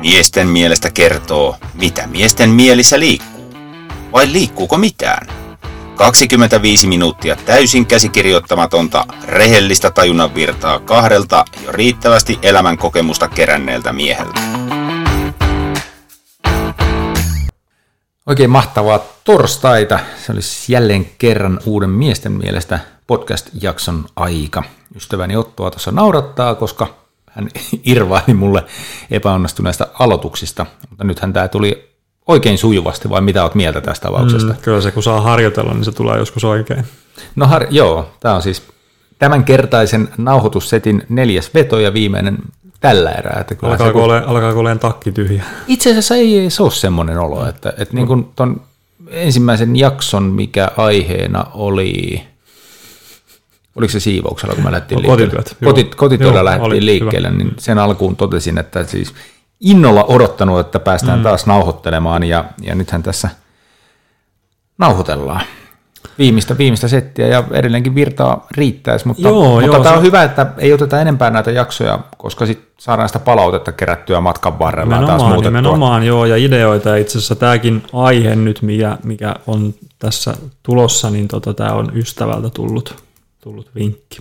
Miesten mielestä kertoo, mitä miesten mielissä liikkuu. Vai liikkuuko mitään? 25 minuuttia täysin käsikirjoittamatonta, rehellistä tajunnan virtaa kahdelta jo riittävästi elämän kokemusta keränneeltä mieheltä. Oikein mahtavaa torstaita. Se olisi jälleen kerran uuden miesten mielestä podcast-jakson aika. Ystäväni Ottoa tuossa naurattaa, koska hän irvaili mulle epäonnistuneista aloituksista, mutta nythän tämä tuli oikein sujuvasti, vai mitä olet mieltä tästä avauksesta? Mm, kyllä se, kun saa harjoitella, niin se tulee joskus oikein. No har- joo, tämä on siis tämänkertaisen nauhoitussetin neljäs veto ja viimeinen tällä erää. Että alkaako, se, ole, alkaako olemaan takki tyhjä? Itse asiassa ei, ei se ole semmoinen olo, että, että niin kuin ton ensimmäisen jakson, mikä aiheena oli, oliko se siivouksella, kun me lähdettiin liikkeelle? Kotityöt. Kotit, kotityöllä lähdettiin liikkeelle, hyvä. niin sen alkuun totesin, että siis innolla odottanut, että päästään mm. taas nauhoittelemaan, ja, ja nythän tässä nauhoitellaan viimeistä, viimeistä settiä ja edelleenkin virtaa riittäisi, mutta, joo, mutta joo, tämä on se... hyvä, että ei oteta enempää näitä jaksoja, koska sitten saadaan sitä palautetta kerättyä matkan varrella nimenomaan, taas muutettua. Nimenomaan, joo, ja ideoita, itse asiassa tämäkin aihe nyt, mikä, mikä on tässä tulossa, niin tota, tämä on ystävältä tullut, tullut vinkki.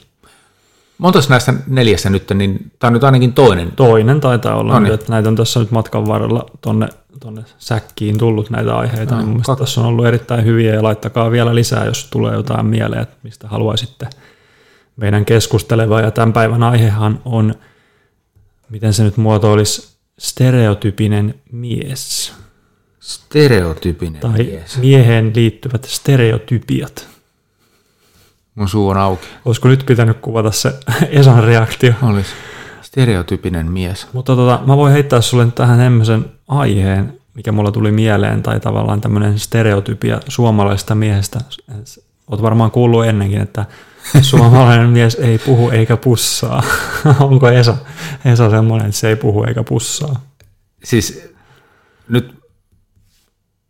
Montas näistä neljässä nyt, niin tämä on nyt ainakin toinen? Toinen taitaa olla, no niin. että näitä on tässä nyt matkan varrella tonne, tonne säkkiin tullut näitä aiheita, no, niin kak- tässä on ollut erittäin hyviä ja laittakaa vielä lisää, jos tulee jotain mieleen, että mistä haluaisitte meidän keskusteleva. Ja tämän päivän aihehan on, miten se nyt muotoilisi, stereotypinen mies. Stereotypinen tai mies. mieheen liittyvät stereotypiat. Mun suu on auki. Olisiko nyt pitänyt kuvata se Esan reaktio? Olisi. Stereotypinen mies. Mutta tota, mä voin heittää sulle tähän tämmöisen aiheen, mikä mulla tuli mieleen, tai tavallaan tämmöinen stereotypia suomalaisesta miehestä. Oot varmaan kuullut ennenkin, että suomalainen mies ei puhu eikä pussaa. Onko Esa, Esa semmoinen, että se ei puhu eikä pussaa? Siis nyt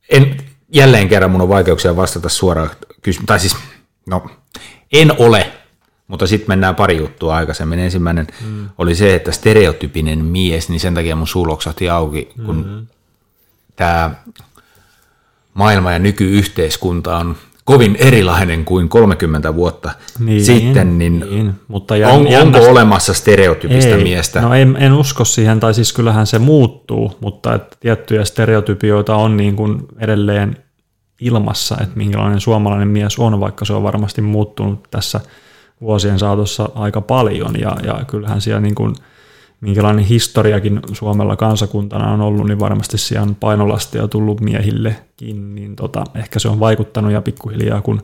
en, jälleen kerran mun on vaikeuksia vastata suoraan kysymykseen. Tai siis, no, en ole, mutta sitten mennään pari juttua aikaisemmin. Ensimmäinen mm. oli se, että stereotypinen mies, niin sen takia mun suu auki, kun mm-hmm. tämä maailma ja nykyyhteiskunta on kovin erilainen kuin 30 vuotta niin, sitten, niin, niin. Mutta jän, on, onko olemassa stereotypistä ei, miestä? No en, en usko siihen, tai siis kyllähän se muuttuu, mutta että tiettyjä stereotypioita on niin kuin edelleen ilmassa, että minkälainen suomalainen mies on, vaikka se on varmasti muuttunut tässä vuosien saatossa aika paljon, ja, ja kyllähän siellä niin kuin, minkälainen historiakin Suomella kansakuntana on ollut, niin varmasti siellä on painolastia tullut miehillekin, niin tota, ehkä se on vaikuttanut ja pikkuhiljaa kun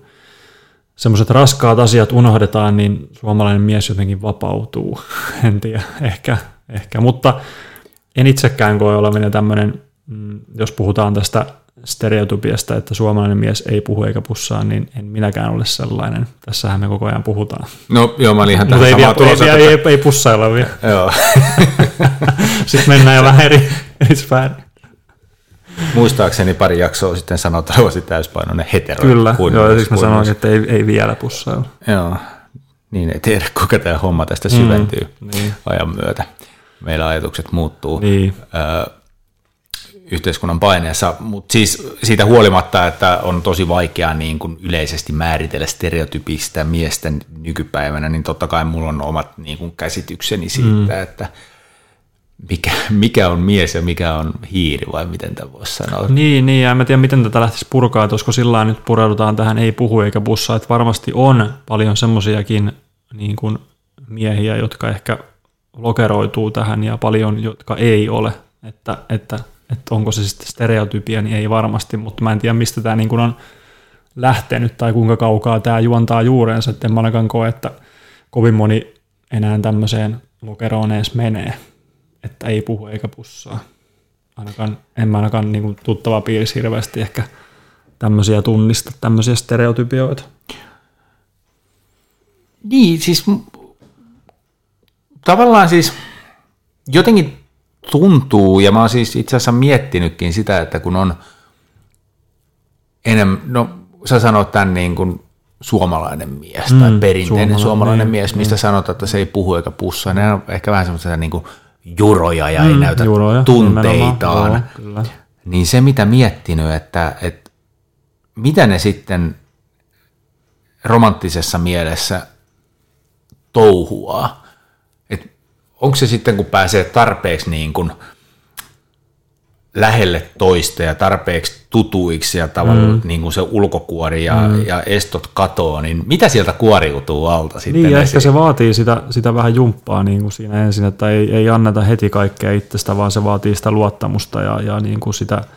semmoiset raskaat asiat unohdetaan, niin suomalainen mies jotenkin vapautuu, en tiedä, ehkä, ehkä. mutta en itsekään koe olevinen tämmöinen, mm, jos puhutaan tästä stereotypiasta, että suomalainen mies ei puhu eikä pussaa, niin en minäkään ole sellainen. Tässähän me koko ajan puhutaan. No joo, mä olin ihan tähän ei, vielä, ei, ei, ei, ei pussailla vielä. joo. sitten mennään jo vähän eri, eri sfääriin. Muistaakseni pari jaksoa sitten sanoa, että olisi täyspainoinen hetero. Kyllä, kuin joo, siksi mä sanoin, että ei, ei vielä pussailla. Joo, niin ei tiedä, kuinka tämä homma tästä syventyy mm, niin. ajan myötä. Meillä ajatukset muuttuu. Niin. Öö, yhteiskunnan paineessa, mutta siis siitä huolimatta, että on tosi vaikeaa niin kuin yleisesti määritellä stereotypistä miesten nykypäivänä, niin totta kai mulla on omat niin kuin käsitykseni siitä, mm. että mikä, mikä on mies ja mikä on hiiri, vai miten tämä voisi sanoa. Niin, niin, ja en tiedä, miten tätä lähtisi purkaa, että olisiko sillä nyt pureudutaan tähän ei puhu eikä bussa, että varmasti on paljon semmoisiakin niin kuin miehiä, jotka ehkä lokeroituu tähän, ja paljon, jotka ei ole, että, että että onko se sitten stereotypia, niin ei varmasti, mutta mä en tiedä, mistä tämä niin on lähtenyt tai kuinka kaukaa tämä juontaa juurensa, että en mä ainakaan koe, että kovin moni enää tämmöiseen lokeroon edes menee, että ei puhu eikä pussaa. Ainakaan, en mä ainakaan niin tuttava piirissä hirveästi ehkä tämmöisiä tunnista, tämmöisiä stereotypioita. Niin, siis tavallaan siis jotenkin tuntuu, ja mä oon siis itse asiassa miettinytkin sitä, että kun on enemmän, no sä sanoit tämän niin kuin suomalainen mies mm, tai perinteinen suomalainen, suomalainen niin, mies, mistä niin. sanotaan, että se ei puhu eikä pussaa, ne on ehkä vähän semmoisia niin kuin juroja ja mm, ei näytä juroja, tunteitaan. Joo, kyllä. Niin se, mitä miettinyt, että, että mitä ne sitten romanttisessa mielessä touhuaa. Onko se sitten, kun pääsee tarpeeksi niin kuin lähelle toista ja tarpeeksi tutuiksi ja tavallaan mm. niin kuin se ulkokuori ja, mm. ja estot katoo, niin mitä sieltä kuoriutuu alta sitten? Niin, ehkä se vaatii sitä, sitä vähän jumppaa niin kuin siinä ensin, että ei, ei anneta heti kaikkea itsestä, vaan se vaatii sitä luottamusta ja, ja niin kuin sitä –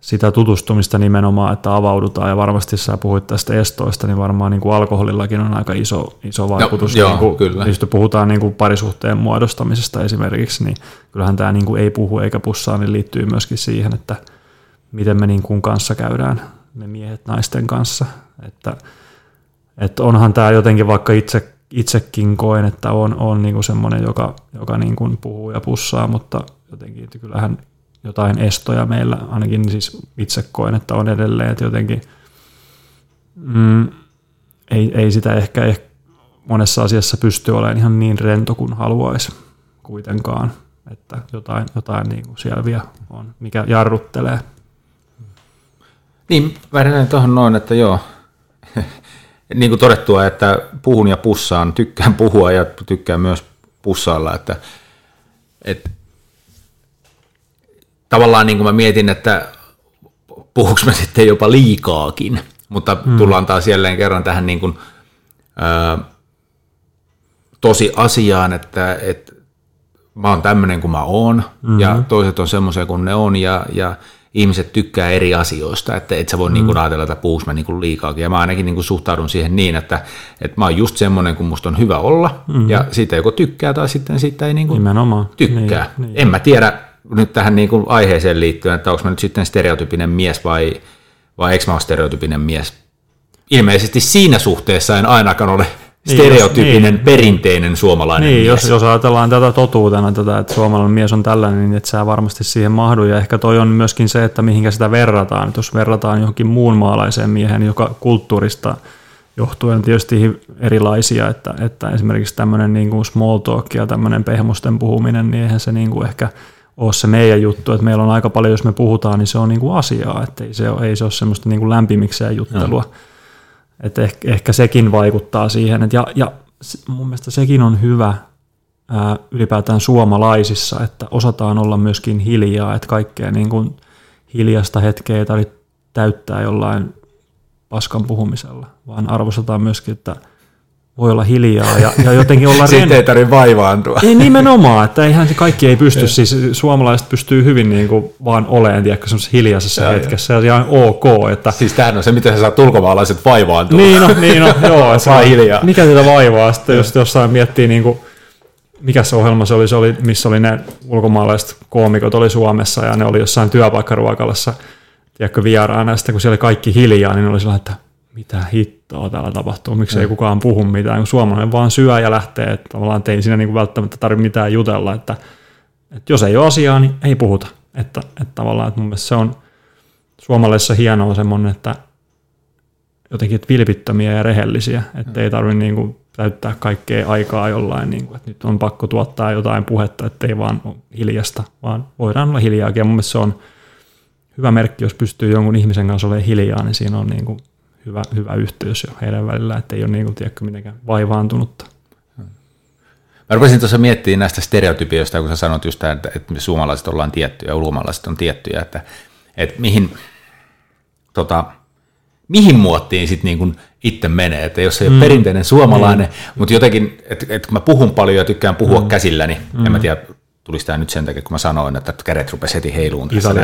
sitä tutustumista nimenomaan, että avaudutaan. Ja varmasti sä puhuit tästä estoista, niin varmaan niin kuin alkoholillakin on aika iso, iso vaikutus. No, joo, niin kuin, kyllä. Jos puhutaan niin kuin parisuhteen muodostamisesta esimerkiksi, niin kyllähän tämä niin kuin ei puhu eikä pussaa, niin liittyy myöskin siihen, että miten me niin kuin kanssa käydään, me miehet naisten kanssa. Että, että onhan tämä jotenkin, vaikka itse, itsekin koen, että on, on niin kuin semmoinen, joka, joka niin kuin puhuu ja pussaa, mutta jotenkin kyllähän jotain estoja meillä, ainakin siis itse koen, että on edelleen, että jotenkin mm, ei, ei sitä ehkä, ehkä monessa asiassa pysty olemaan ihan niin rento kuin haluaisi kuitenkaan, että jotain, jotain niin kuin siellä vielä on, mikä jarruttelee. Niin, väritän tuohon noin, että joo, niin kuin todettua, että puhun ja pussaan, tykkään puhua ja tykkään myös pussailla, että, että tavallaan niin kuin mä mietin, että puhuks mä sitten jopa liikaakin, mutta hmm. tullaan taas jälleen kerran tähän niin kuin, ää, tosi asiaan, että, että mä oon tämmöinen kuin mä oon hmm. ja toiset on semmoisia kuin ne on ja, ja ihmiset tykkää eri asioista, että et sä voi mm. niin kuin ajatella, että puhuks mä niin kuin liikaakin. Ja mä ainakin niin kuin suhtaudun siihen niin, että, että mä oon just semmoinen, kun musta on hyvä olla, mm. ja siitä joko tykkää tai sitten siitä ei niin kuin Nimenomaan. tykkää. Niin, niin. En mä tiedä, nyt tähän niin kuin aiheeseen liittyen, että onko mä nyt sitten stereotypinen mies vai, vai eikö mä ole stereotypinen mies? Ilmeisesti siinä suhteessa en ainakaan ole niin, stereotypinen, niin, perinteinen suomalainen niin, mies. Jos, jos ajatellaan tätä totuutena, tätä, että suomalainen mies on tällainen, niin että sä varmasti siihen mahdu. Ja ehkä toi on myöskin se, että mihinkä sitä verrataan. Että jos verrataan johonkin muun maalaiseen miehen, joka kulttuurista johtuen tietysti erilaisia, että, että esimerkiksi tämmöinen niin kuin small talk ja tämmöinen pehmosten puhuminen, niin eihän se niin kuin ehkä – ole se meidän juttu, että meillä on aika paljon, jos me puhutaan, niin se on niin kuin asiaa, että ei se ole, ei se ole semmoista niin kuin lämpimikseen juttelua. No. Että ehkä, ehkä sekin vaikuttaa siihen, että ja, ja mun mielestä sekin on hyvä ää, ylipäätään suomalaisissa, että osataan olla myöskin hiljaa, että kaikkea niin kuin hiljasta hetkeä tarvitse täyttää jollain paskan puhumisella, vaan arvostetaan myöskin, että – voi olla hiljaa ja, ja jotenkin olla Sitten ei tarvitse vaivaantua. Ei nimenomaan, että eihän kaikki ei pysty, siis suomalaiset pystyy hyvin niin kuin vaan olemaan tiedätkö, hiljaisessa ja, hetkessä ja ihan ok. Että... Siis tämähän on se, miten sä saat ulkomaalaiset vaivaantua. Niin no, niin no joo. Saa hiljaa. Mikä sitä vaivaa sitten, jos jossain miettii niin kuin, mikä se ohjelma se oli, se oli, missä oli ne ulkomaalaiset koomikot oli Suomessa ja ne oli jossain työpaikkaruokalassa, tiedätkö, vieraana, ja sitten kun siellä oli kaikki hiljaa, niin oli sellainen, että mitä hittoa täällä tapahtuu, miksi ei mm. kukaan puhu mitään, kun suomalainen vaan syö ja lähtee, että tavallaan ei siinä niin välttämättä tarvitse mitään jutella, että, että jos ei ole asiaa, niin ei puhuta. Että, että tavallaan, että mun mielestä se on suomalaisessa hienoa semmoinen, että jotenkin että vilpittömiä ja rehellisiä, että mm. ei tarvitse niin kuin täyttää kaikkea aikaa jollain, niin kuin, että nyt on pakko tuottaa jotain puhetta, ettei vaan ole hiljasta, vaan voidaan olla hiljaakin. Ja mun mielestä se on hyvä merkki, jos pystyy jonkun ihmisen kanssa olemaan hiljaa, niin siinä on niin kuin hyvä, hyvä yhteys jo heidän välillä, että ei ole niin kuin, tiedätkö, mitenkään vaivaantunutta. Mä rupesin tuossa miettimään näistä stereotypioista, kun sä sanot just tämän, että, että me suomalaiset ollaan tiettyjä ja ulkomaalaiset on tiettyjä, että, että mihin, tota, mihin muottiin sitten niin itse menee, että jos ei ole mm. perinteinen suomalainen, mm. mutta jotenkin, että, että kun mä puhun paljon ja tykkään puhua mm. käsilläni, mm. en mä tiedä, tulisi tämä nyt sen takia, kun mä sanoin, että kädet rupesi heti heiluun tässä.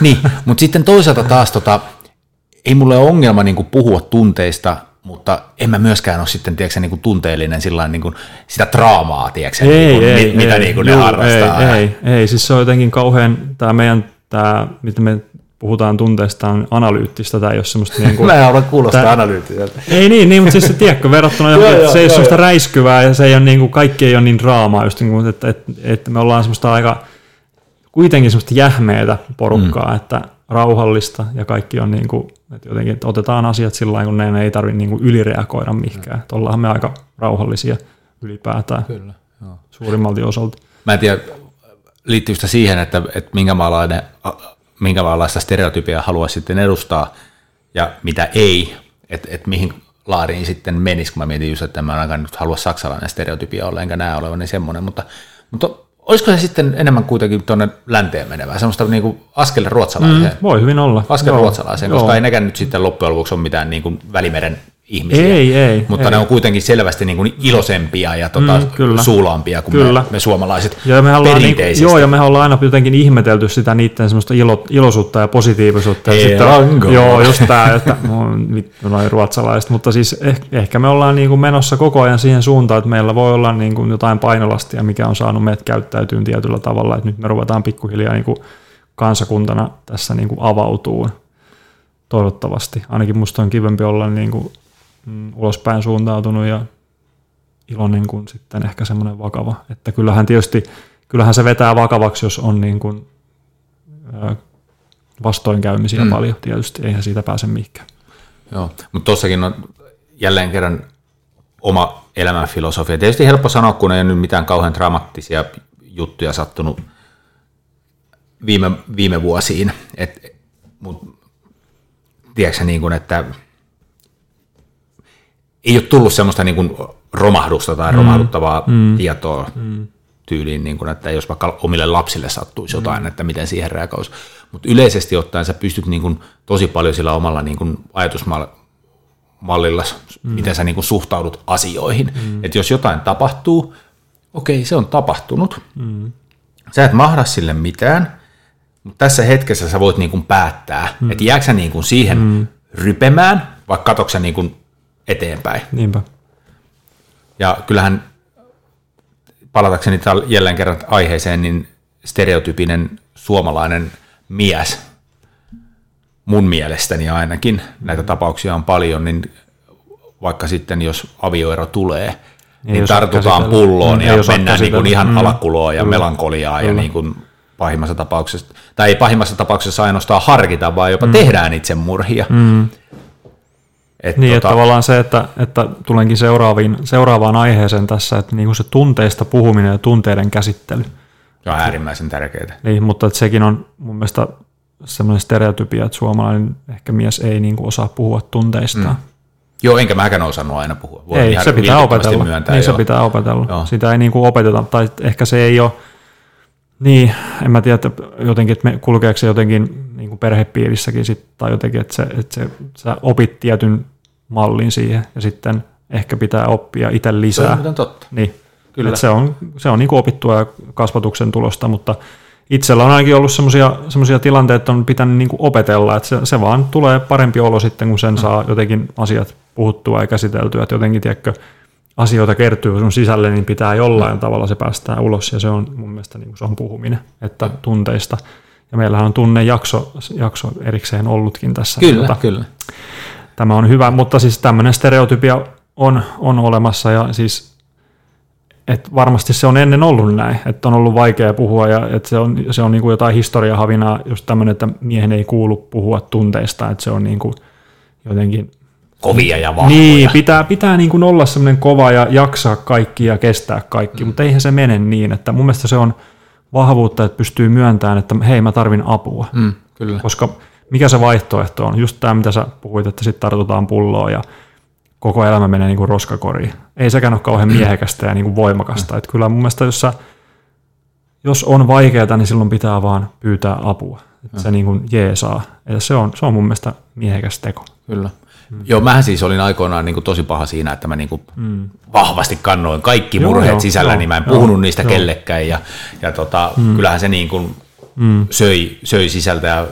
Niin, mutta sitten toisaalta taas tota, ei mulle ole ongelma niin kuin puhua tunteista, mutta en mä myöskään ole sitten tiedätkö, niin kuin tunteellinen sillain, niin kuin sitä draamaa, tiedätkö, ei, niin kuin, ei, mitä ei, niin kuin ne juu, harrastaa. Ei, ei, ei, siis se on jotenkin kauhean, tämä meidän, tämä, mitä me puhutaan tunteista on analyyttistä, tai ei ole semmoista... Niin kuin, Mä en halua kuulostaa tää, analyyttiseltä. Ei niin, niin, mutta siis se, tiedätkö, verrattuna johonkin, joo, se ei ole semmoista räiskyvää, ja se ei ole niin kuin, kaikki ei ole niin draamaa, just niin kuin, että, että, että me ollaan semmoista aika, kuitenkin semmoista jähmeitä porukkaa, mm. että rauhallista ja kaikki on niin kuin, että jotenkin että otetaan asiat sillä tavalla, kun ne ei tarvitse niin kuin ylireagoida mihinkään. Että ollaan me aika rauhallisia ylipäätään Kyllä, joo. suurimmalti osalta. mä en tiedä, liittyy sitä siihen, että, että minkälainen, minkälaista stereotypia haluaisi sitten edustaa ja mitä ei, että, että mihin laariin sitten menisi, kun mä mietin just, että mä en ainakaan nyt halua saksalainen stereotypia olla, enkä näe olevan niin semmoinen, mutta, mutta olisiko se sitten enemmän kuitenkin tuonne länteen menevää, semmoista niin kuin askel ruotsalaiseen? Mm, voi hyvin olla. Askel Joo. ruotsalaiseen, koska Joo. ei nekään nyt sitten loppujen lopuksi ole mitään niin kuin välimeren ihmisiä. Ei, ei. Mutta ei. ne on kuitenkin selvästi niin kuin ilosempia ja tota, mm, kyllä. suulaampia kuin kyllä. Me, me, suomalaiset ja me perinteisesti. Niin, joo, ja me ollaan aina jotenkin ihmetelty sitä niiden semmoista ilo, iloisuutta ja positiivisuutta. Ei, sitten, rango. Joo, just tämä, että noin ruotsalaiset. Mutta siis ehkä, ehkä me ollaan niin kuin menossa koko ajan siihen suuntaan, että meillä voi olla niin kuin jotain painolastia, mikä on saanut meidät käyttäytyyn tietyllä tavalla. Että nyt me ruvetaan pikkuhiljaa niin kuin kansakuntana tässä niin kuin avautuu toivottavasti. Ainakin musta on kivempi olla niin kuin mm, ulospäin suuntautunut ja iloinen kuin sitten ehkä semmoinen vakava. Että kyllähän tietysti, kyllähän se vetää vakavaksi, jos on niin kuin, ää, vastoinkäymisiä mm. paljon tietysti, eihän siitä pääse mihinkään. Joo, mutta tuossakin on jälleen kerran oma elämänfilosofia. Tietysti helppo sanoa, kun ei ole nyt mitään kauhean dramaattisia juttuja sattunut viime, viime vuosiin. Et, mut, tiedätkö niin kuin, että ei ole tullut semmoista niin kuin romahdusta tai mm. romahduttavaa mm. tietoa mm. tyyliin, niin kuin, että jos vaikka omille lapsille sattuisi jotain, mm. että miten siihen reagoisi. Mutta yleisesti ottaen sä pystyt niin kuin tosi paljon sillä omalla niin kuin ajatusmallilla, mm. miten sä niin kuin suhtaudut asioihin. Mm. Että jos jotain tapahtuu, okei, se on tapahtunut. Mm. Sä et mahda sille mitään, mutta tässä hetkessä sä voit niin kuin päättää, mm. että jääkö sä niin kuin siihen mm. rypemään, vaikka katoksa niin kuin eteenpäin. Niinpä. Ja kyllähän, palatakseni jälleen kerran aiheeseen, niin stereotypinen suomalainen mies, mun mielestäni ainakin, näitä tapauksia on paljon, niin vaikka sitten jos avioero tulee, niin, niin tartutaan pulloon ja mennään niin kuin ihan mm, alakuloon ja kyllä, melankoliaa kyllä. ja niin kuin pahimmassa tapauksessa, tai ei pahimmassa tapauksessa ainoastaan harkita, vaan jopa mm. tehdään itsemurhia. Mm. Et niin, tota... että tavallaan se, että, että tulenkin seuraaviin, seuraavaan aiheeseen tässä, että niin kuin se tunteista puhuminen ja tunteiden käsittely. Se on äärimmäisen tärkeää. Niin, mutta että sekin on mun mielestä semmoinen stereotypia, että suomalainen ehkä mies ei niin kuin osaa puhua tunteistaan. Mm. Joo, enkä mäkään osannut aina puhua. Voin ei, se pitää opetella. Myöntää, niin, jo. se pitää opetella. Joo. Sitä ei niin kuin opeteta, tai ehkä se ei ole, niin, en mä tiedä, että jotenkin, että me kulkeeko se jotenkin niin kuin perhepiirissäkin sit, tai jotenkin, että, se, että se, sä opit tietyn mallin siihen ja sitten ehkä pitää oppia itse lisää. Se on totta. Niin. Kyllä. se on, se on niin kuin opittua kasvatuksen tulosta, mutta itsellä on ainakin ollut semmoisia tilanteita, että on pitänyt niin kuin opetella, että se, se vaan tulee parempi olo sitten, kun sen mm. saa jotenkin asiat puhuttua ja käsiteltyä, että jotenkin, tiedätkö, asioita kertyy sun sisälle, niin pitää jollain mm. tavalla se päästää ulos, ja se on mun mielestä niin kuin se on puhuminen, että tunteista. Ja meillähän on tunnejakso jakso erikseen ollutkin tässä. Kyllä, tuota, kyllä. Tämä on hyvä, mutta siis tämmöinen stereotypia on, on olemassa, ja siis et varmasti se on ennen ollut näin, että on ollut vaikea puhua ja että se on, se on niin kuin jotain historiahavinaa, just tämmöinen, että miehen ei kuulu puhua tunteista, että se on niin kuin jotenkin kovia ja vahvoja. Niin, pitää, pitää niin kuin olla semmoinen kova ja jaksaa kaikki ja kestää kaikki, mm. mutta eihän se mene niin, että mun mielestä se on vahvuutta, että pystyy myöntämään, että hei mä tarvin apua. Mm, kyllä. Koska mikä se vaihtoehto on? Just tämä, mitä sä puhuit, että sitten tartutaan pulloon ja koko elämä menee niin kuin roskakoriin. Ei sekään ole kauhean miehekästä ja niin kuin voimakasta. Mm. Että kyllä mun mielestä, jos, sä, jos on vaikeaa, niin silloin pitää vaan pyytää apua. Että se niin kuin jeesaa. Ja se on, se on mun mielestä miehekäs teko. Kyllä. Mm. Joo, mähän siis olin aikoinaan niin kuin tosi paha siinä, että mä niin kuin mm. vahvasti kannoin kaikki joo, murheet joo, sisällä, joo, niin mä en puhunut joo, niistä joo. kellekään. Ja, ja tota, mm. kyllähän se niin kuin mm. söi, söi sisältä ja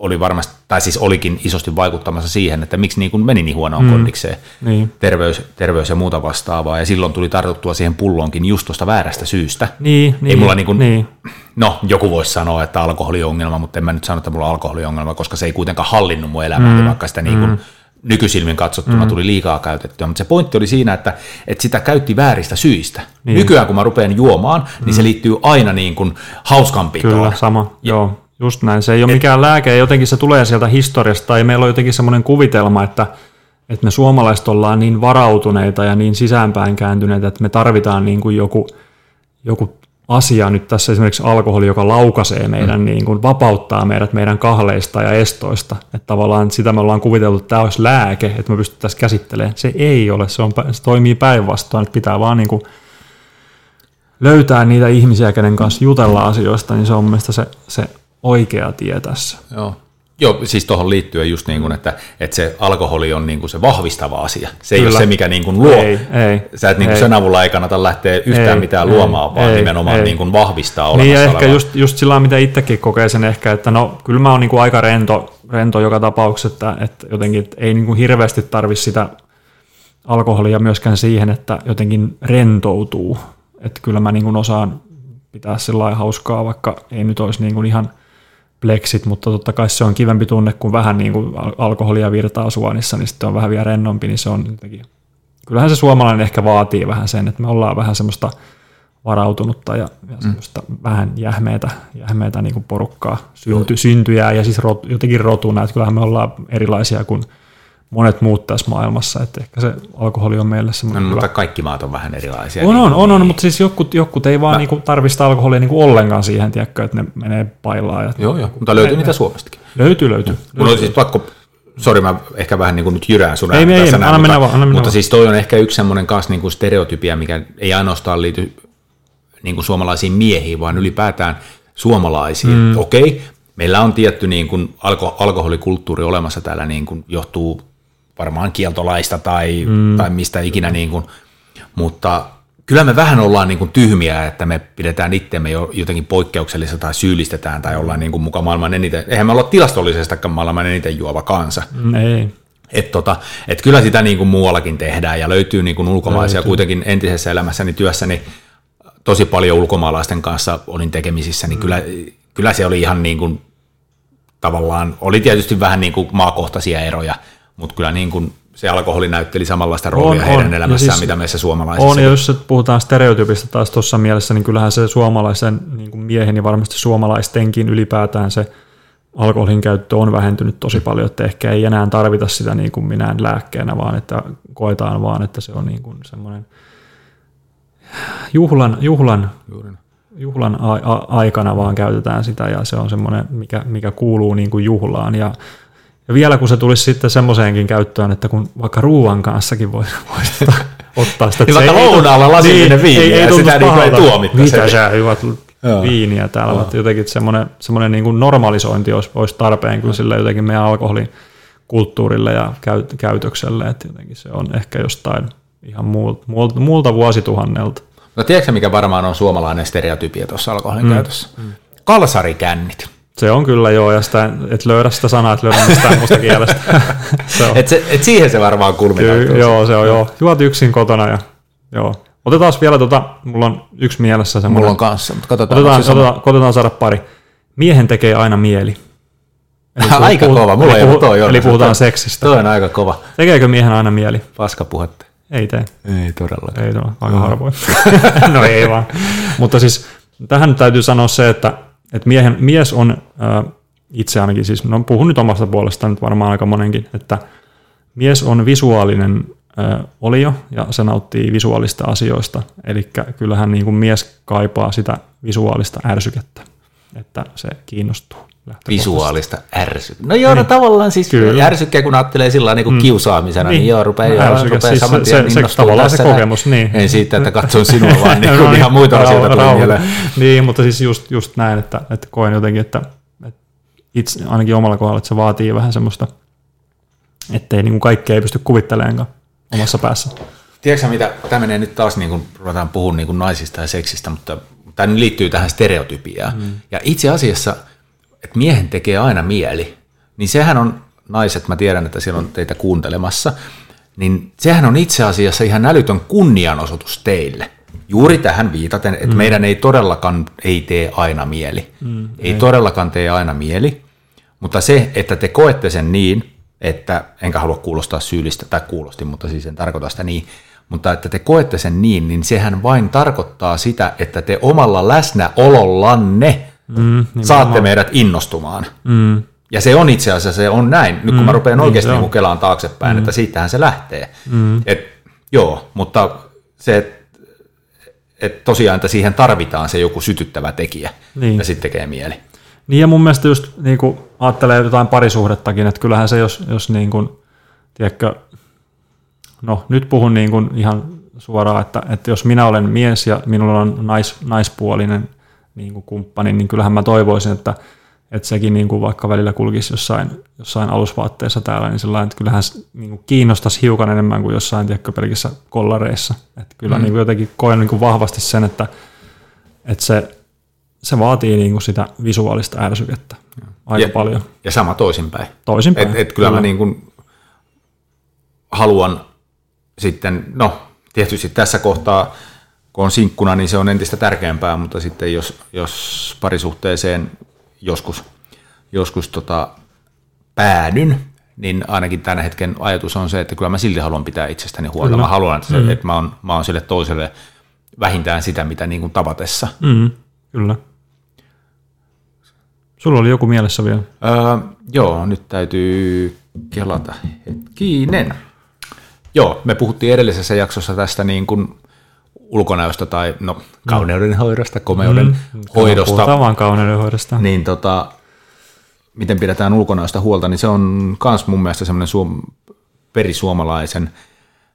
oli varmasti, tai siis olikin isosti vaikuttamassa siihen, että miksi niin kuin meni niin huonoon mm. kondikseen niin. terveys, terveys ja muuta vastaavaa. Ja silloin tuli tartuttua siihen pulloonkin just tuosta väärästä syystä. Niin, Ei niin, mulla niin kuin, niin. No, joku voisi sanoa, että alkoholiongelma, mutta en mä nyt sano, että mulla on alkoholiongelma, koska se ei kuitenkaan hallinnut mun elämää, mm. vaikka sitä niin kuin, mm nykysilmin katsottuna mm. tuli liikaa käytettyä, mutta se pointti oli siinä, että, että sitä käytti vääristä syistä. Niin. Nykyään kun mä rupean juomaan, mm. niin se mm. liittyy aina niin kuin hauskanpitoon. Kyllä, sama, ja, joo, just näin. Se ei ole et, mikään lääke, jotenkin se tulee sieltä historiasta, ja meillä on jotenkin semmoinen kuvitelma, että, että me suomalaiset ollaan niin varautuneita ja niin sisäänpäin kääntyneitä, että me tarvitaan niin kuin joku, joku asia nyt tässä esimerkiksi alkoholi, joka laukaisee meidän, mm. niin kuin vapauttaa meidät meidän kahleista ja estoista. Että tavallaan sitä me ollaan kuviteltu, että tämä olisi lääke, että me pystyttäisiin käsittelemään. Se ei ole, se, on, se toimii päinvastoin, että pitää vaan niin kuin löytää niitä ihmisiä, kenen kanssa jutella asioista, niin se on mielestäni se, se oikea tie tässä. Joo. Joo, siis tuohon liittyen just niin kuin, että, että se alkoholi on niin kuin se vahvistava asia. Se Kyllä. ei ole se, mikä niin kuin luo. Ei, ei, Sä et niin kuin ei. sen avulla ei kannata lähteä yhtään ei, mitään ei, luomaan, vaan ei, nimenomaan ei. Niin kuin vahvistaa olemassa Niin ja ehkä just, just sillä mitä itsekin kokee sen ehkä, että no kyllä mä oon niin kuin aika rento, rento joka tapauksessa, että, että jotenkin että ei niin kuin hirveästi tarvi sitä alkoholia myöskään siihen, että jotenkin rentoutuu. Että kyllä mä niin kuin osaan pitää sillä hauskaa, vaikka ei nyt olisi niin kuin ihan – pleksit, mutta totta kai se on kivempi tunne, kun vähän niin kuin alkoholia virtaa suonissa, niin sitten on vähän vielä rennompi, niin se on jotenkin, kyllähän se suomalainen ehkä vaatii vähän sen, että me ollaan vähän semmoista varautunutta ja, ja mm. semmoista mm. vähän jähmeitä, jähmeitä niin kuin porukkaa synty, syntyjää ja siis rot, jotenkin rotuna, että kyllähän me ollaan erilaisia kuin monet muut tässä maailmassa, että ehkä se alkoholi on meille semmoinen no, Mutta kaikki maat on vähän erilaisia. On, niin on, on, on, mutta siis jotkut, jotkut ei vaan Mä... niinku tarvista alkoholia niinku ollenkaan siihen, tiedätkö, että ne menee pailaan. Ja joo, joo, mutta löytyy niitä Suomestakin. Löytyy, löytyy. Mun on siis pakko, sori mä ehkä vähän niin kuin nyt jyrään sun ei, ei, tässä ei, näin, anna mutta, mennä vaan, anna mutta siis toi on ehkä yksi semmoinen kanssa niin kuin stereotypia, mikä ei ainoastaan liity niin kuin suomalaisiin miehiin, vaan ylipäätään suomalaisiin. Mm. Okei, meillä on tietty niin kuin alko, alkoholikulttuuri olemassa täällä, niin kuin johtuu varmaan kieltolaista tai, mm. tai mistä ikinä, niin kuin, mutta kyllä me vähän ollaan niin kuin tyhmiä, että me pidetään itseämme jotenkin poikkeuksellista tai syyllistetään tai ollaan niin kuin mukaan maailman eniten, eihän me olla tilastollisestakaan maailman eniten juova kansa. Mm, ei. Et tota, et kyllä sitä niin kuin muuallakin tehdään ja löytyy niin kuin ulkomaisia löytyy. kuitenkin entisessä elämässäni työssäni tosi paljon ulkomaalaisten kanssa olin tekemisissä, niin mm. kyllä, kyllä se oli ihan niin kuin, tavallaan, oli tietysti vähän niin kuin maakohtaisia eroja, mutta kyllä niin kuin se alkoholi näytteli samanlaista roolia on, heidän on. elämässään, siis mitä meissä suomalaisissa. On, ja jos puhutaan stereotypista taas tuossa mielessä, niin kyllähän se suomalaisen niin kuin miehen ja varmasti suomalaistenkin ylipäätään se alkoholin käyttö on vähentynyt tosi paljon, että ehkä ei enää tarvita sitä niin kuin minään lääkkeenä, vaan että koetaan vaan, että se on niin kuin semmoinen juhlan, juhlan, juhlan a- a- aikana vaan käytetään sitä ja se on semmoinen, mikä, mikä kuuluu niin kuin juhlaan ja ja vielä kun se tulisi sitten semmoiseenkin käyttöön, että kun vaikka ruuan kanssakin voi, voi ottaa sitä. niin vaikka lounaalla lasillinen niin, viiniä ei, ei sitä niin ei tuomittaisi. Mitä sä hyvät viiniä täällä, mutta jotenkin semmoinen, semmoinen niin kuin normalisointi olisi, olisi tarpeen kyllä sille jotenkin meidän alkoholin kulttuurille ja käytökselle, että jotenkin se on ehkä jostain ihan muulta, muulta, muulta vuosituhannelta. No tiedätkö mikä varmaan on suomalainen stereotypia tuossa alkoholin mm. käytössä? Mm. Kalsarikännit. Se on kyllä joo, ja sitä, et löydä sitä sanaa, et löydä mistään muusta kielestä. se on. Et, se, et siihen se varmaan kulminoituu. joo, se on joo. Juot yksin kotona ja joo. Otetaan vielä, tota, mulla on yksi mielessä semmoinen. Mulla on kanssa, mutta katsotaan. Otetaan, otetaan, otetaan saada pari. Miehen tekee aina mieli. Eli aika puhut, kova, mulla ei puhu, toi Eli puhutaan toi, seksistä. Toi on aika kova. Tekeekö miehen aina mieli? Paskapuhette. Ei tee. Ei todellakaan. Ei todella, aika harvoin. no ei vaan. Mutta siis tähän täytyy sanoa se, että että miehen, mies on äh, itse ainakin, siis no puhun nyt omasta puolestaan nyt varmaan aika monenkin, että mies on visuaalinen äh, olio ja se nauttii visuaalista asioista, eli kyllähän niin kuin mies kaipaa sitä visuaalista ärsykettä, että se kiinnostuu. Visuaalista ärsykkeä. No joo, no niin. tavallaan siis Kyllä. ärsykkeä, kun ajattelee sillä niin kuin mm. kiusaamisena, niin, niin joo, rupeaa, no, joo, rupeaa siis saman tien se, se, tavallaan se kokemus, niin. Ei siitä, että katson sinua, vaan niin kuin no, ihan muita asioita tulee mieleen. Niin, mutta siis just, just näin, että, että koen jotenkin, että, että itse, ainakin omalla kohdalla, että se vaatii vähän semmoista, ettei niin kuin kaikkea ei pysty kuvitteleenkaan omassa päässä. Tiedätkö mitä, tämä menee nyt taas, niin kuin ruvetaan puhumaan niin kuin naisista ja seksistä, mutta tämä liittyy tähän stereotypiaan. Mm. Ja itse asiassa – että miehen tekee aina mieli, niin sehän on, naiset, mä tiedän, että siellä on teitä kuuntelemassa, niin sehän on itse asiassa ihan älytön kunnianosoitus teille. Juuri tähän viitaten, että mm. meidän ei todellakaan ei tee aina mieli. Mm, ei, ei todellakaan tee aina mieli, mutta se, että te koette sen niin, että, enkä halua kuulostaa syyllistä, tai kuulosti, mutta siis en tarkoita sitä niin, mutta että te koette sen niin, niin sehän vain tarkoittaa sitä, että te omalla läsnäolollanne mm, saatte meidät innostumaan. Mm. Ja se on itse asiassa, se on näin. Nyt kun mm, mä rupean niin oikeasti niin kelaan taaksepäin, mm. että siitähän se lähtee. Mm. Et, joo, mutta se, et tosiaan, että siihen tarvitaan se joku sytyttävä tekijä, Niin. ja sitten tekee mieli. Niin ja mun mielestä just niin kuin ajattelee jotain parisuhdettakin, että kyllähän se, jos, jos niin kuin, tiedätkö, no nyt puhun niin kuin ihan suoraan, että, että jos minä olen mies ja minulla on nais, naispuolinen niin kuin kumppani, niin kyllähän mä toivoisin, että, että sekin niin kuin vaikka välillä kulkisi jossain, jossain alusvaatteessa täällä, niin sellainen, että kyllähän se niin kuin kiinnostaisi hiukan enemmän kuin jossain tiedätkö, pelkissä kollareissa. Että kyllä mm. niin kuin jotenkin koen niin kuin vahvasti sen, että, että se, se vaatii niin kuin sitä visuaalista ärsykettä aika Ja- paljon. Ja sama toisinpäin. Toisinpäin. Et, et kyllä mä niin kuin haluan sitten, no tietysti tässä kohtaa, kun on sinkkuna, niin se on entistä tärkeämpää, mutta sitten jos, jos parisuhteeseen joskus, joskus tota, päädyn, niin ainakin tämän hetken ajatus on se, että kyllä mä silti haluan pitää itsestäni huolta. Kyllä. Mä haluan, että, se, että mä, oon, mä oon sille toiselle vähintään sitä, mitä niin kuin tavatessa. Mm, kyllä. Sulla oli joku mielessä vielä. Öö, joo, nyt täytyy kelata hetkinen. Joo, me puhuttiin edellisessä jaksossa tästä niin kuin ulkonäöstä tai no, kauneudenhoidosta, komeuden mm. hoidosta. Vaan kauneudenhoidosta. Niin tota, miten pidetään ulkonäöstä huolta, niin se on myös mun mielestä semmoinen suom, perisuomalaisen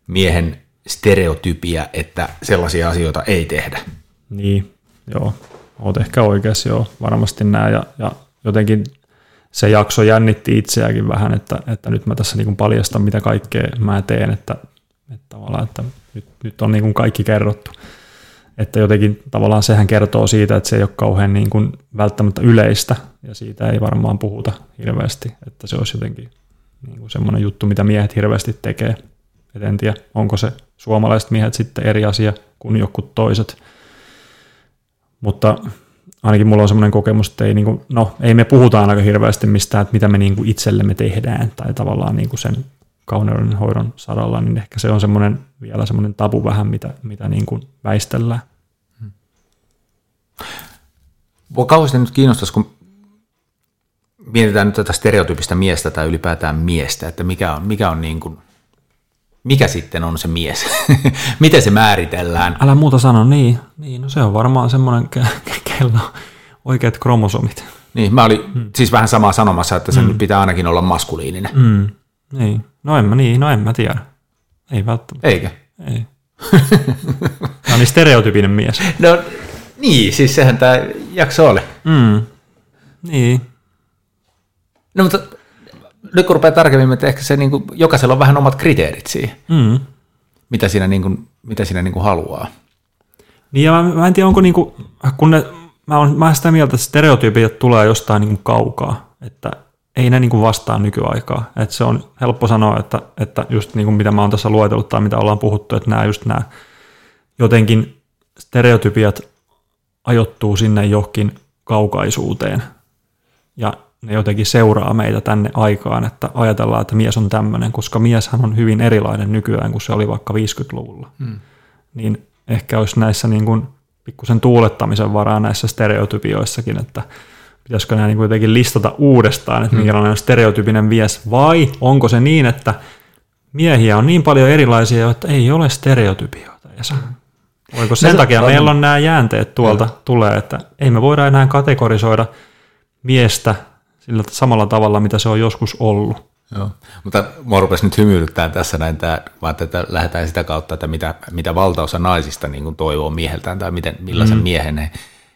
miehen stereotypia, että sellaisia asioita ei tehdä. Niin, joo. Oot ehkä oikeassa, joo. Varmasti näin. Ja, ja jotenkin se jakso jännitti itseäkin vähän, että, että nyt mä tässä niin paljastan, mitä kaikkea mä teen, että, että tavallaan, että nyt, nyt on niin kuin kaikki kerrottu. Että jotenkin tavallaan sehän kertoo siitä, että se ei ole kauhean niin kuin välttämättä yleistä, ja siitä ei varmaan puhuta hirveästi, että se olisi jotenkin niin kuin semmoinen juttu, mitä miehet hirveästi tekee. Et en tiedä, onko se suomalaiset miehet sitten eri asia kuin jotkut toiset. Mutta ainakin mulla on semmoinen kokemus, että ei, niin kuin, no, ei me puhutaan aika hirveästi mistään, että mitä me niin kuin itsellemme tehdään, tai tavallaan niin kuin sen kauneudenhoidon saralla, niin ehkä se on semmoinen, vielä semmoinen tabu vähän, mitä, mitä niin kuin väistellään. Mua kauheasti nyt kiinnostaisi, kun mietitään nyt tätä stereotyypistä miestä tai ylipäätään miestä, että mikä on, mikä on niin kuin, mikä sitten on se mies? Miten se määritellään? Älä muuta sano, niin, niin no se on varmaan semmoinen, ke- ke- kello oikeat kromosomit. Niin, mä olin hmm. siis vähän samaa sanomassa, että sen hmm. pitää ainakin olla maskuliininen. Mm, niin, no en mä, niin, no en mä tiedä. Ei välttämättä, Eikö? ei. Tämä on niin stereotypinen mies. No niin, siis sehän tämä jakso oli. Mm. Niin, No mutta nyt kun rupeaa tarkemmin, että ehkä se niin kuin, jokaisella on vähän omat kriteerit siihen, mm. mitä siinä, niin kuin, mitä siinä niin kuin haluaa. Niin ja mä, mä en tiedä, onko niinku, kun ne, mä oon mä sitä mieltä, että stereotypiat tulee jostain niinku kaukaa, että ei ne niinku vastaa nykyaikaa. Että se on helppo sanoa, että, että just niinku mitä mä oon tässä luetellut tai mitä ollaan puhuttu, että nämä just nämä jotenkin stereotypiat ajoittuu sinne johonkin kaukaisuuteen ja ne jotenkin seuraa meitä tänne aikaan, että ajatellaan, että mies on tämmöinen, koska mieshän on hyvin erilainen nykyään kuin se oli vaikka 50-luvulla. Hmm. Niin ehkä olisi näissä niin kuin pikkusen tuulettamisen varaa näissä stereotypioissakin, että pitäisikö nämä niin kuin jotenkin listata uudestaan, että minkälainen on stereotypinen mies, vai onko se niin, että miehiä on niin paljon erilaisia, että ei ole stereotypioita. Esa. Voiko sen No se- takia on- meillä on nämä jäänteet tuolta tulee, että ei me voida enää kategorisoida miestä sillä samalla tavalla, mitä se on joskus ollut. Joo. Mutta mua rupesi nyt hymyilyttää tässä näin, tämä, vaan että lähdetään sitä kautta, että mitä, mitä valtaosa naisista niin kuin toivoo mieheltään tai miten, millaisen mm. miehen he,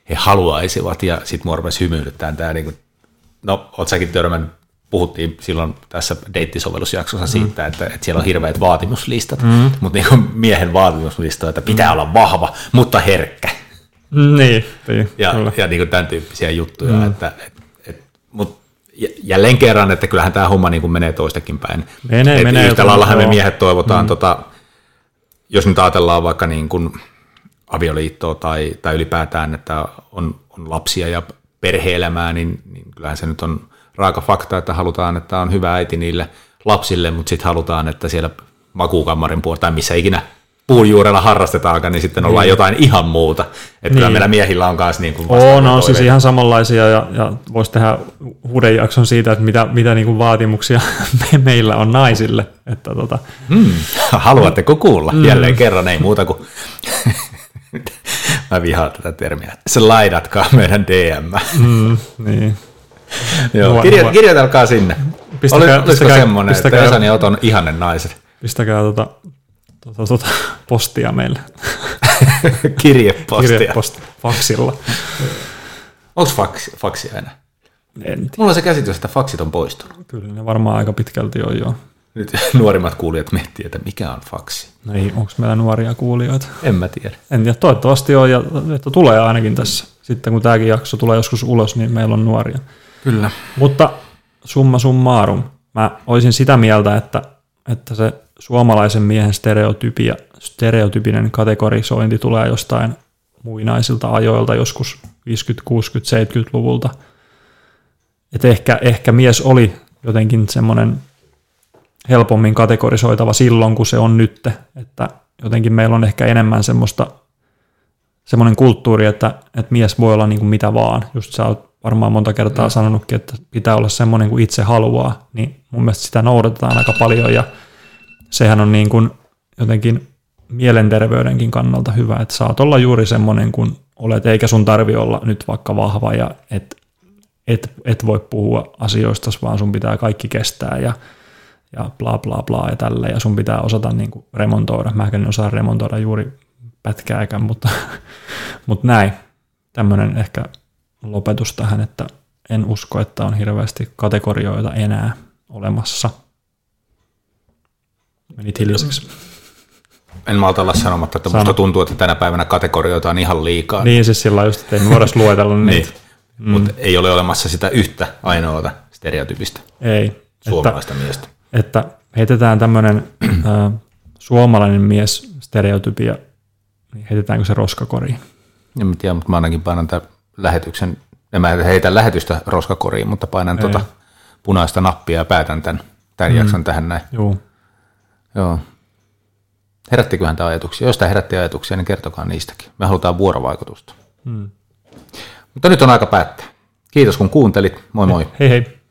he haluaisivat. Ja sitten mua rupesi hymyilyttää tämä, niin kuin, no oot säkin törmännyt, puhuttiin silloin tässä deittisovellusjaksossa mm. siitä, että, että siellä on hirveät vaatimuslistat, mm. mutta niin kuin miehen vaatimuslista, että pitää olla vahva, mutta herkkä. Niin, niin Ja, kyllä. ja niin kuin tämän tyyppisiä juttuja. Mm. Että, et, et, mut jälleen kerran, että kyllähän tämä homma niin kuin menee toistakin päin. Menee, Et menee, Yhtä laillahan me miehet toivotaan, mm. tota, jos nyt ajatellaan vaikka niin kuin avioliittoa tai, tai ylipäätään, että on, on lapsia ja perhe-elämää, niin, niin kyllähän se nyt on raaka fakta, että halutaan, että on hyvä äiti niille lapsille, mutta sitten halutaan, että siellä makuukammarin puolella tai missä ikinä puun juurella harrastetaankaan, niin sitten ollaan jotain ihan muuta. Että kyllä Niin. meillä miehillä on myös niin kuin On, on siis ihan samanlaisia ja, ja voisi tehdä uuden jakson siitä, että mitä, mitä niin kuin vaatimuksia me, meillä on naisille. Että tota, Mm, haluatteko kuulla? Mm. Jälleen kerran ei muuta kuin Mä vihaan tätä termiä. Se laidatkaa meidän DM. Mm, niin. Joo, Nuo- kirjo, nuo- kirjoitelkaa sinne. Pistäkää- Oli, pistäkää- semmoinen, että pistäkää- Esan ja Oton ihanne naiset? Pistäkää tuota, tuota, tuota postia meille. Kirjepostia. Kirjeposti faksilla. Onko faksi, faksia enää? En tiedä. Mulla on se käsitys, että faksit on poistunut. Kyllä ne varmaan aika pitkälti on jo. Nyt nuorimmat kuulijat miettii, että mikä on faksi. No ei, onko meillä nuoria kuulijoita? En mä tiedä. En tiedä, toivottavasti on, ja että tulee ainakin tässä. Sitten kun tämäkin jakso tulee joskus ulos, niin meillä on nuoria. Kyllä. Mutta summa summarum, mä olisin sitä mieltä, että, että se suomalaisen miehen stereotypia, stereotypinen kategorisointi tulee jostain muinaisilta ajoilta, joskus 50, 60, 70-luvulta. Että ehkä, ehkä mies oli jotenkin semmoinen helpommin kategorisoitava silloin, kun se on nyt. Että jotenkin meillä on ehkä enemmän semmoista semmoinen kulttuuri, että, että mies voi olla niin kuin mitä vaan. Just sä oot varmaan monta kertaa mm. sanonutkin, että pitää olla semmoinen kuin itse haluaa, niin mun mielestä sitä noudatetaan aika paljon ja sehän on niin kuin jotenkin mielenterveydenkin kannalta hyvä, että saat olla juuri semmoinen kuin olet, eikä sun tarvi olla nyt vaikka vahva ja et, et, et voi puhua asioista, vaan sun pitää kaikki kestää ja, ja bla bla bla ja tällä ja sun pitää osata niin kuin remontoida. Mä en osaa remontoida juuri pätkääkään, mutta, mutta näin. Tämmöinen ehkä lopetus tähän, että en usko, että on hirveästi kategorioita enää olemassa. Menit hiljaiseksi. En malta olla sanomatta, että Sano. musta tuntuu, että tänä päivänä kategorioita on ihan liikaa. Niin siis sillä just, että ei me voida luetella Niin. niitä. Mm. Mutta ei ole olemassa sitä yhtä ainoata stereotypistä Ei. Että, suomalaista miestä. Että heitetään tämmöinen äh, suomalainen mies stereotypia, niin heitetäänkö se roskakoriin? En mä tiedä, mutta mä ainakin painan tämän lähetyksen, en mä heitä lähetystä roskakoriin, mutta painan Ei. tuota punaista nappia ja päätän tämän, tämän mm. jakson tähän näin. Joo. Joo. Herättiköhän tämä ajatuksia? Jos tämä herätti ajatuksia, niin kertokaa niistäkin. Me halutaan vuorovaikutusta. Hmm. Mutta nyt on aika päättää. Kiitos kun kuuntelit. Moi moi. Hei hei.